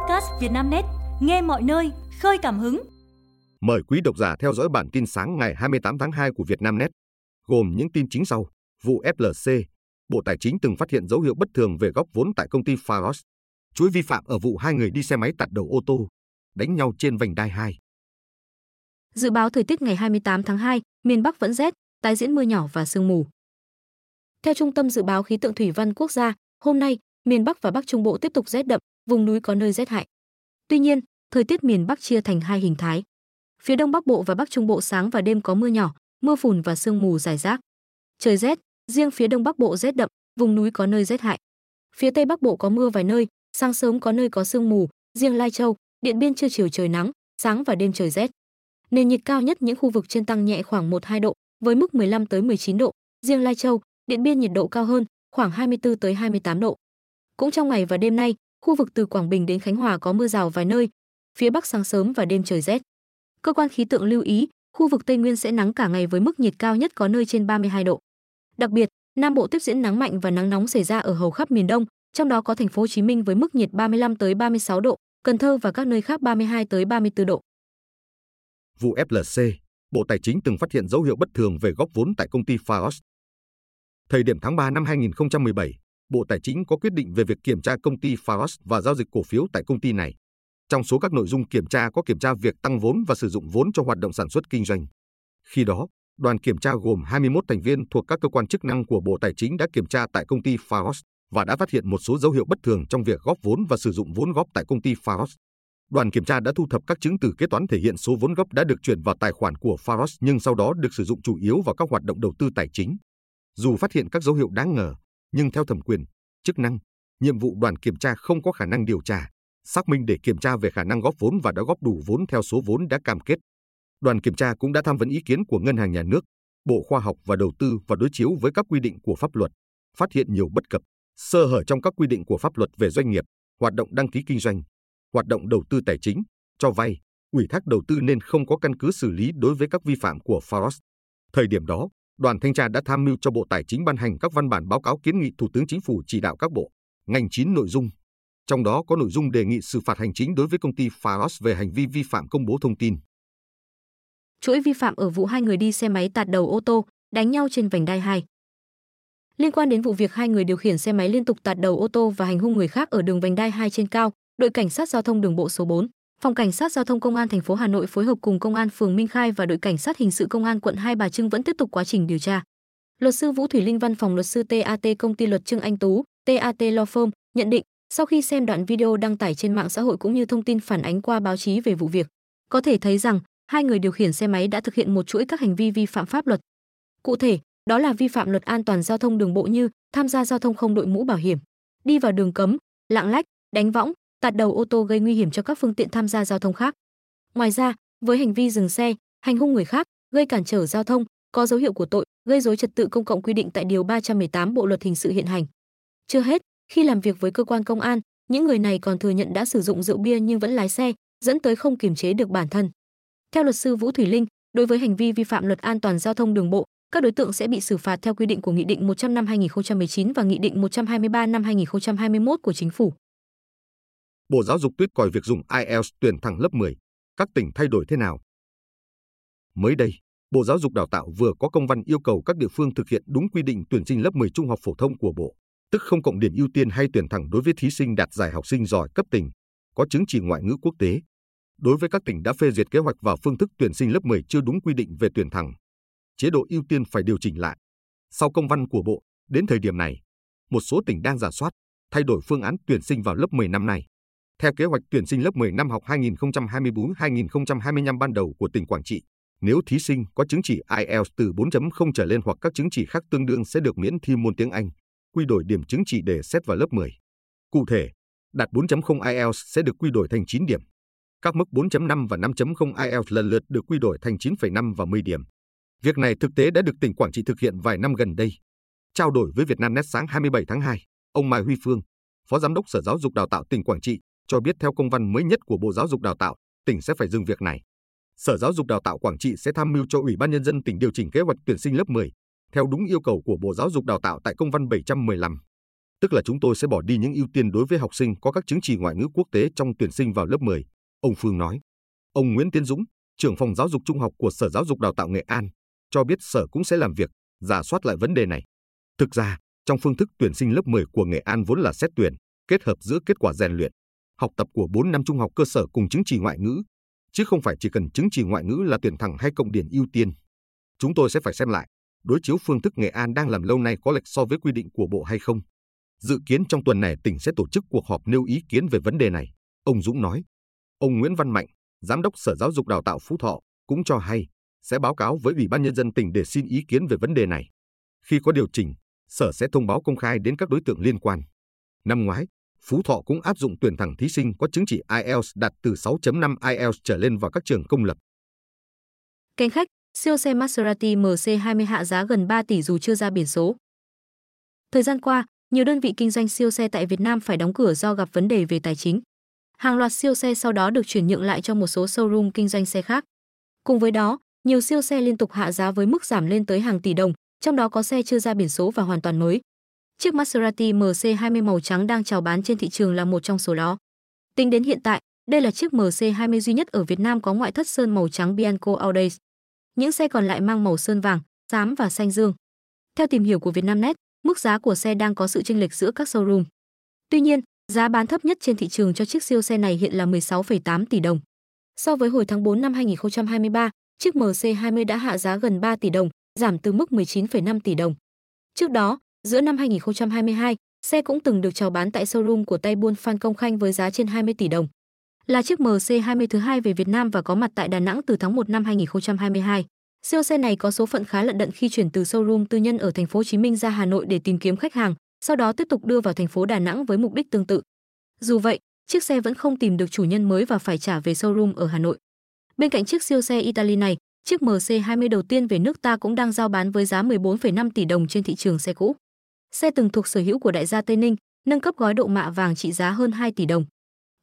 podcast Vietnamnet, nghe mọi nơi, khơi cảm hứng. Mời quý độc giả theo dõi bản tin sáng ngày 28 tháng 2 của Vietnamnet, gồm những tin chính sau. Vụ FLC, Bộ Tài chính từng phát hiện dấu hiệu bất thường về góp vốn tại công ty Faros. Chuỗi vi phạm ở vụ hai người đi xe máy tạt đầu ô tô, đánh nhau trên vành đai 2. Dự báo thời tiết ngày 28 tháng 2, miền Bắc vẫn rét, tái diễn mưa nhỏ và sương mù. Theo Trung tâm Dự báo Khí tượng Thủy văn Quốc gia, hôm nay, miền Bắc và Bắc Trung Bộ tiếp tục rét đậm, vùng núi có nơi rét hại. Tuy nhiên, thời tiết miền Bắc chia thành hai hình thái. Phía Đông Bắc Bộ và Bắc Trung Bộ sáng và đêm có mưa nhỏ, mưa phùn và sương mù rải rác. Trời rét, riêng phía Đông Bắc Bộ rét đậm, vùng núi có nơi rét hại. Phía Tây Bắc Bộ có mưa vài nơi, sáng sớm có nơi có sương mù, riêng Lai Châu, Điện Biên trưa chiều trời nắng, sáng và đêm trời rét. Nền nhiệt cao nhất những khu vực trên tăng nhẹ khoảng 1-2 độ, với mức 15 tới 19 độ, riêng Lai Châu, Điện Biên nhiệt độ cao hơn, khoảng 24 tới 28 độ. Cũng trong ngày và đêm nay, khu vực từ Quảng Bình đến Khánh Hòa có mưa rào vài nơi, phía Bắc sáng sớm và đêm trời rét. Cơ quan khí tượng lưu ý, khu vực Tây Nguyên sẽ nắng cả ngày với mức nhiệt cao nhất có nơi trên 32 độ. Đặc biệt, Nam Bộ tiếp diễn nắng mạnh và nắng nóng xảy ra ở hầu khắp miền Đông, trong đó có thành phố Hồ Chí Minh với mức nhiệt 35 tới 36 độ, Cần Thơ và các nơi khác 32 tới 34 độ. Vụ FLC, Bộ Tài chính từng phát hiện dấu hiệu bất thường về góp vốn tại công ty Faos. Thời điểm tháng 3 năm 2017, Bộ Tài chính có quyết định về việc kiểm tra công ty Faros và giao dịch cổ phiếu tại công ty này. Trong số các nội dung kiểm tra có kiểm tra việc tăng vốn và sử dụng vốn cho hoạt động sản xuất kinh doanh. Khi đó, đoàn kiểm tra gồm 21 thành viên thuộc các cơ quan chức năng của Bộ Tài chính đã kiểm tra tại công ty Faros và đã phát hiện một số dấu hiệu bất thường trong việc góp vốn và sử dụng vốn góp tại công ty Faros. Đoàn kiểm tra đã thu thập các chứng từ kế toán thể hiện số vốn góp đã được chuyển vào tài khoản của Faros nhưng sau đó được sử dụng chủ yếu vào các hoạt động đầu tư tài chính. Dù phát hiện các dấu hiệu đáng ngờ, nhưng theo thẩm quyền, chức năng, nhiệm vụ đoàn kiểm tra không có khả năng điều tra, xác minh để kiểm tra về khả năng góp vốn và đã góp đủ vốn theo số vốn đã cam kết. Đoàn kiểm tra cũng đã tham vấn ý kiến của Ngân hàng Nhà nước, Bộ Khoa học và Đầu tư và đối chiếu với các quy định của pháp luật, phát hiện nhiều bất cập, sơ hở trong các quy định của pháp luật về doanh nghiệp, hoạt động đăng ký kinh doanh, hoạt động đầu tư tài chính, cho vay, ủy thác đầu tư nên không có căn cứ xử lý đối với các vi phạm của Faros. Thời điểm đó, đoàn thanh tra đã tham mưu cho Bộ Tài chính ban hành các văn bản báo cáo kiến nghị Thủ tướng Chính phủ chỉ đạo các bộ, ngành chín nội dung. Trong đó có nội dung đề nghị xử phạt hành chính đối với công ty Faros về hành vi vi phạm công bố thông tin. Chuỗi vi phạm ở vụ hai người đi xe máy tạt đầu ô tô, đánh nhau trên vành đai 2. Liên quan đến vụ việc hai người điều khiển xe máy liên tục tạt đầu ô tô và hành hung người khác ở đường vành đai 2 trên cao, đội cảnh sát giao thông đường bộ số 4, phòng cảnh sát giao thông công an thành phố Hà Nội phối hợp cùng công an phường Minh Khai và đội cảnh sát hình sự công an quận Hai Bà Trưng vẫn tiếp tục quá trình điều tra. Luật sư Vũ Thủy Linh văn phòng luật sư TAT công ty luật Trương Anh Tú, TAT Law Firm nhận định, sau khi xem đoạn video đăng tải trên mạng xã hội cũng như thông tin phản ánh qua báo chí về vụ việc, có thể thấy rằng hai người điều khiển xe máy đã thực hiện một chuỗi các hành vi vi phạm pháp luật. Cụ thể, đó là vi phạm luật an toàn giao thông đường bộ như tham gia giao thông không đội mũ bảo hiểm, đi vào đường cấm, lạng lách, đánh võng, tạt đầu ô tô gây nguy hiểm cho các phương tiện tham gia giao thông khác. Ngoài ra, với hành vi dừng xe, hành hung người khác, gây cản trở giao thông, có dấu hiệu của tội gây dối trật tự công cộng quy định tại điều 318 Bộ luật hình sự hiện hành. Chưa hết, khi làm việc với cơ quan công an, những người này còn thừa nhận đã sử dụng rượu bia nhưng vẫn lái xe, dẫn tới không kiềm chế được bản thân. Theo luật sư Vũ Thủy Linh, đối với hành vi vi phạm luật an toàn giao thông đường bộ, các đối tượng sẽ bị xử phạt theo quy định của Nghị định 100 năm 2019 và Nghị định 123 năm 2021 của Chính phủ. Bộ Giáo dục tuyết còi việc dùng IELTS tuyển thẳng lớp 10. Các tỉnh thay đổi thế nào? Mới đây, Bộ Giáo dục Đào tạo vừa có công văn yêu cầu các địa phương thực hiện đúng quy định tuyển sinh lớp 10 trung học phổ thông của Bộ, tức không cộng điểm ưu tiên hay tuyển thẳng đối với thí sinh đạt giải học sinh giỏi cấp tỉnh, có chứng chỉ ngoại ngữ quốc tế. Đối với các tỉnh đã phê duyệt kế hoạch và phương thức tuyển sinh lớp 10 chưa đúng quy định về tuyển thẳng, chế độ ưu tiên phải điều chỉnh lại. Sau công văn của Bộ, đến thời điểm này, một số tỉnh đang giả soát, thay đổi phương án tuyển sinh vào lớp 10 năm nay. Theo kế hoạch tuyển sinh lớp 10 năm học 2024-2025 ban đầu của tỉnh Quảng Trị, nếu thí sinh có chứng chỉ IELTS từ 4.0 trở lên hoặc các chứng chỉ khác tương đương sẽ được miễn thi môn tiếng Anh, quy đổi điểm chứng chỉ để xét vào lớp 10. Cụ thể, đạt 4.0 IELTS sẽ được quy đổi thành 9 điểm. Các mức 4.5 và 5.0 IELTS lần lượt được quy đổi thành 9,5 và 10 điểm. Việc này thực tế đã được tỉnh Quảng Trị thực hiện vài năm gần đây. Trao đổi với Vietnamnet sáng 27 tháng 2, ông Mai Huy Phương, Phó Giám đốc Sở Giáo dục Đào tạo tỉnh Quảng Trị, cho biết theo công văn mới nhất của Bộ Giáo dục Đào tạo, tỉnh sẽ phải dừng việc này. Sở Giáo dục Đào tạo Quảng Trị sẽ tham mưu cho Ủy ban Nhân dân tỉnh điều chỉnh kế hoạch tuyển sinh lớp 10 theo đúng yêu cầu của Bộ Giáo dục Đào tạo tại công văn 715. tức là chúng tôi sẽ bỏ đi những ưu tiên đối với học sinh có các chứng chỉ ngoại ngữ quốc tế trong tuyển sinh vào lớp 10, ông Phương nói. Ông Nguyễn Tiến Dũng, trưởng phòng giáo dục trung học của Sở Giáo dục Đào tạo Nghệ An, cho biết Sở cũng sẽ làm việc, giả soát lại vấn đề này. Thực ra, trong phương thức tuyển sinh lớp 10 của Nghệ An vốn là xét tuyển, kết hợp giữa kết quả rèn luyện, học tập của 4 năm trung học cơ sở cùng chứng chỉ ngoại ngữ, chứ không phải chỉ cần chứng chỉ ngoại ngữ là tuyển thẳng hay cộng điểm ưu tiên. Chúng tôi sẽ phải xem lại, đối chiếu phương thức Nghệ An đang làm lâu nay có lệch so với quy định của Bộ hay không. Dự kiến trong tuần này tỉnh sẽ tổ chức cuộc họp nêu ý kiến về vấn đề này, ông Dũng nói. Ông Nguyễn Văn Mạnh, Giám đốc Sở Giáo dục Đào tạo Phú Thọ, cũng cho hay sẽ báo cáo với Ủy ban Nhân dân tỉnh để xin ý kiến về vấn đề này. Khi có điều chỉnh, Sở sẽ thông báo công khai đến các đối tượng liên quan. Năm ngoái, Phú Thọ cũng áp dụng tuyển thẳng thí sinh có chứng chỉ IELTS đạt từ 6.5 IELTS trở lên vào các trường công lập. Cánh khách, siêu xe Maserati MC20 hạ giá gần 3 tỷ dù chưa ra biển số. Thời gian qua, nhiều đơn vị kinh doanh siêu xe tại Việt Nam phải đóng cửa do gặp vấn đề về tài chính. Hàng loạt siêu xe sau đó được chuyển nhượng lại cho một số showroom kinh doanh xe khác. Cùng với đó, nhiều siêu xe liên tục hạ giá với mức giảm lên tới hàng tỷ đồng, trong đó có xe chưa ra biển số và hoàn toàn mới. Chiếc Maserati MC20 màu trắng đang chào bán trên thị trường là một trong số đó. Tính đến hiện tại, đây là chiếc MC20 duy nhất ở Việt Nam có ngoại thất sơn màu trắng Bianco Audace. Những xe còn lại mang màu sơn vàng, xám và xanh dương. Theo tìm hiểu của Vietnamnet, mức giá của xe đang có sự chênh lệch giữa các showroom. Tuy nhiên, giá bán thấp nhất trên thị trường cho chiếc siêu xe này hiện là 16,8 tỷ đồng. So với hồi tháng 4 năm 2023, chiếc MC20 đã hạ giá gần 3 tỷ đồng, giảm từ mức 19,5 tỷ đồng. Trước đó, giữa năm 2022, xe cũng từng được chào bán tại showroom của tay buôn Phan Công Khanh với giá trên 20 tỷ đồng. Là chiếc MC20 thứ hai về Việt Nam và có mặt tại Đà Nẵng từ tháng 1 năm 2022. Siêu xe này có số phận khá lận đận khi chuyển từ showroom tư nhân ở thành phố Hồ Chí Minh ra Hà Nội để tìm kiếm khách hàng, sau đó tiếp tục đưa vào thành phố Đà Nẵng với mục đích tương tự. Dù vậy, chiếc xe vẫn không tìm được chủ nhân mới và phải trả về showroom ở Hà Nội. Bên cạnh chiếc siêu xe Italy này, chiếc MC20 đầu tiên về nước ta cũng đang giao bán với giá 14,5 tỷ đồng trên thị trường xe cũ. Xe từng thuộc sở hữu của đại gia Tây Ninh, nâng cấp gói độ mạ vàng trị giá hơn 2 tỷ đồng.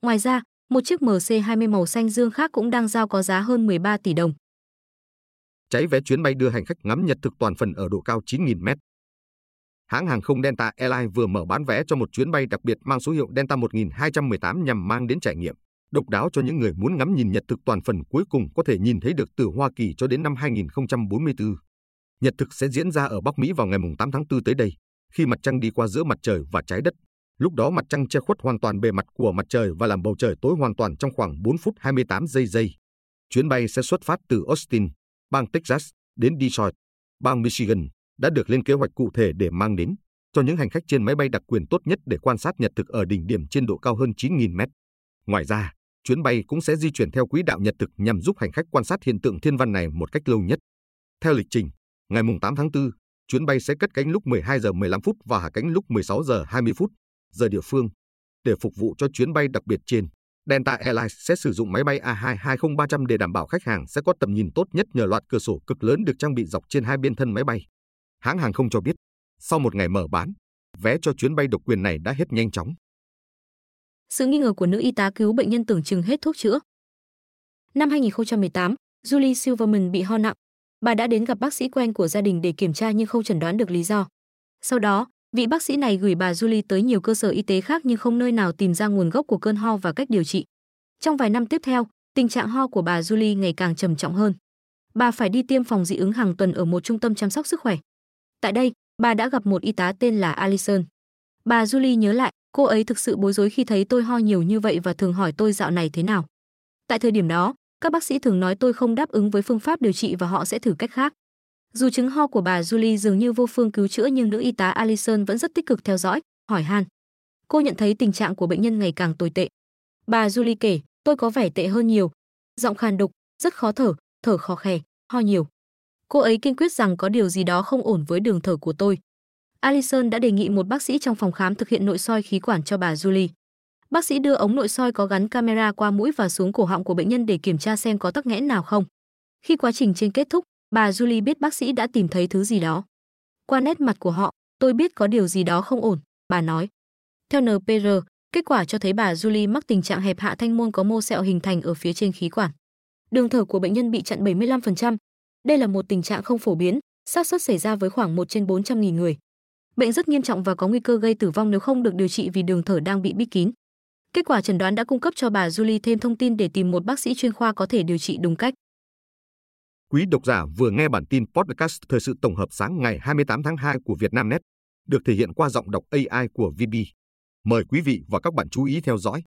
Ngoài ra, một chiếc MC20 màu xanh dương khác cũng đang giao có giá hơn 13 tỷ đồng. Cháy vé chuyến bay đưa hành khách ngắm nhật thực toàn phần ở độ cao 9.000 mét. Hãng hàng không Delta Airlines vừa mở bán vé cho một chuyến bay đặc biệt mang số hiệu Delta 1218 nhằm mang đến trải nghiệm độc đáo cho những người muốn ngắm nhìn nhật thực toàn phần cuối cùng có thể nhìn thấy được từ Hoa Kỳ cho đến năm 2044. Nhật thực sẽ diễn ra ở Bắc Mỹ vào ngày 8 tháng 4 tới đây, khi mặt trăng đi qua giữa mặt trời và trái đất. Lúc đó mặt trăng che khuất hoàn toàn bề mặt của mặt trời và làm bầu trời tối hoàn toàn trong khoảng 4 phút 28 giây giây. Chuyến bay sẽ xuất phát từ Austin, bang Texas, đến Detroit, bang Michigan, đã được lên kế hoạch cụ thể để mang đến cho những hành khách trên máy bay đặc quyền tốt nhất để quan sát nhật thực ở đỉnh điểm trên độ cao hơn 9.000 mét. Ngoài ra, chuyến bay cũng sẽ di chuyển theo quỹ đạo nhật thực nhằm giúp hành khách quan sát hiện tượng thiên văn này một cách lâu nhất. Theo lịch trình, ngày 8 tháng 4, chuyến bay sẽ cất cánh lúc 12 giờ 15 phút và hạ cánh lúc 16 giờ 20 phút giờ địa phương. Để phục vụ cho chuyến bay đặc biệt trên, Delta Airlines sẽ sử dụng máy bay A220-300 để đảm bảo khách hàng sẽ có tầm nhìn tốt nhất nhờ loạt cửa sổ cực lớn được trang bị dọc trên hai bên thân máy bay. Hãng hàng không cho biết, sau một ngày mở bán, vé cho chuyến bay độc quyền này đã hết nhanh chóng. Sự nghi ngờ của nữ y tá cứu bệnh nhân tưởng chừng hết thuốc chữa. Năm 2018, Julie Silverman bị ho nặng. Bà đã đến gặp bác sĩ quen của gia đình để kiểm tra nhưng không chẩn đoán được lý do. Sau đó, vị bác sĩ này gửi bà Julie tới nhiều cơ sở y tế khác nhưng không nơi nào tìm ra nguồn gốc của cơn ho và cách điều trị. Trong vài năm tiếp theo, tình trạng ho của bà Julie ngày càng trầm trọng hơn. Bà phải đi tiêm phòng dị ứng hàng tuần ở một trung tâm chăm sóc sức khỏe. Tại đây, bà đã gặp một y tá tên là Allison. Bà Julie nhớ lại, cô ấy thực sự bối rối khi thấy tôi ho nhiều như vậy và thường hỏi tôi dạo này thế nào. Tại thời điểm đó, các bác sĩ thường nói tôi không đáp ứng với phương pháp điều trị và họ sẽ thử cách khác. Dù chứng ho của bà Julie dường như vô phương cứu chữa nhưng nữ y tá Allison vẫn rất tích cực theo dõi, hỏi han. Cô nhận thấy tình trạng của bệnh nhân ngày càng tồi tệ. Bà Julie kể, tôi có vẻ tệ hơn nhiều. Giọng khàn đục, rất khó thở, thở khó khè, ho nhiều. Cô ấy kiên quyết rằng có điều gì đó không ổn với đường thở của tôi. Allison đã đề nghị một bác sĩ trong phòng khám thực hiện nội soi khí quản cho bà Julie. Bác sĩ đưa ống nội soi có gắn camera qua mũi và xuống cổ họng của bệnh nhân để kiểm tra xem có tắc nghẽn nào không. Khi quá trình trên kết thúc, bà Julie biết bác sĩ đã tìm thấy thứ gì đó. Qua nét mặt của họ, tôi biết có điều gì đó không ổn, bà nói. Theo NPR, kết quả cho thấy bà Julie mắc tình trạng hẹp hạ thanh môn có mô sẹo hình thành ở phía trên khí quản. Đường thở của bệnh nhân bị chặn 75%. Đây là một tình trạng không phổ biến, xác suất xảy ra với khoảng 1 trên 400.000 người. Bệnh rất nghiêm trọng và có nguy cơ gây tử vong nếu không được điều trị vì đường thở đang bị bít kín. Kết quả chẩn đoán đã cung cấp cho bà Julie thêm thông tin để tìm một bác sĩ chuyên khoa có thể điều trị đúng cách. Quý độc giả vừa nghe bản tin podcast thời sự tổng hợp sáng ngày 28 tháng 2 của Vietnamnet, được thể hiện qua giọng đọc AI của VB. Mời quý vị và các bạn chú ý theo dõi.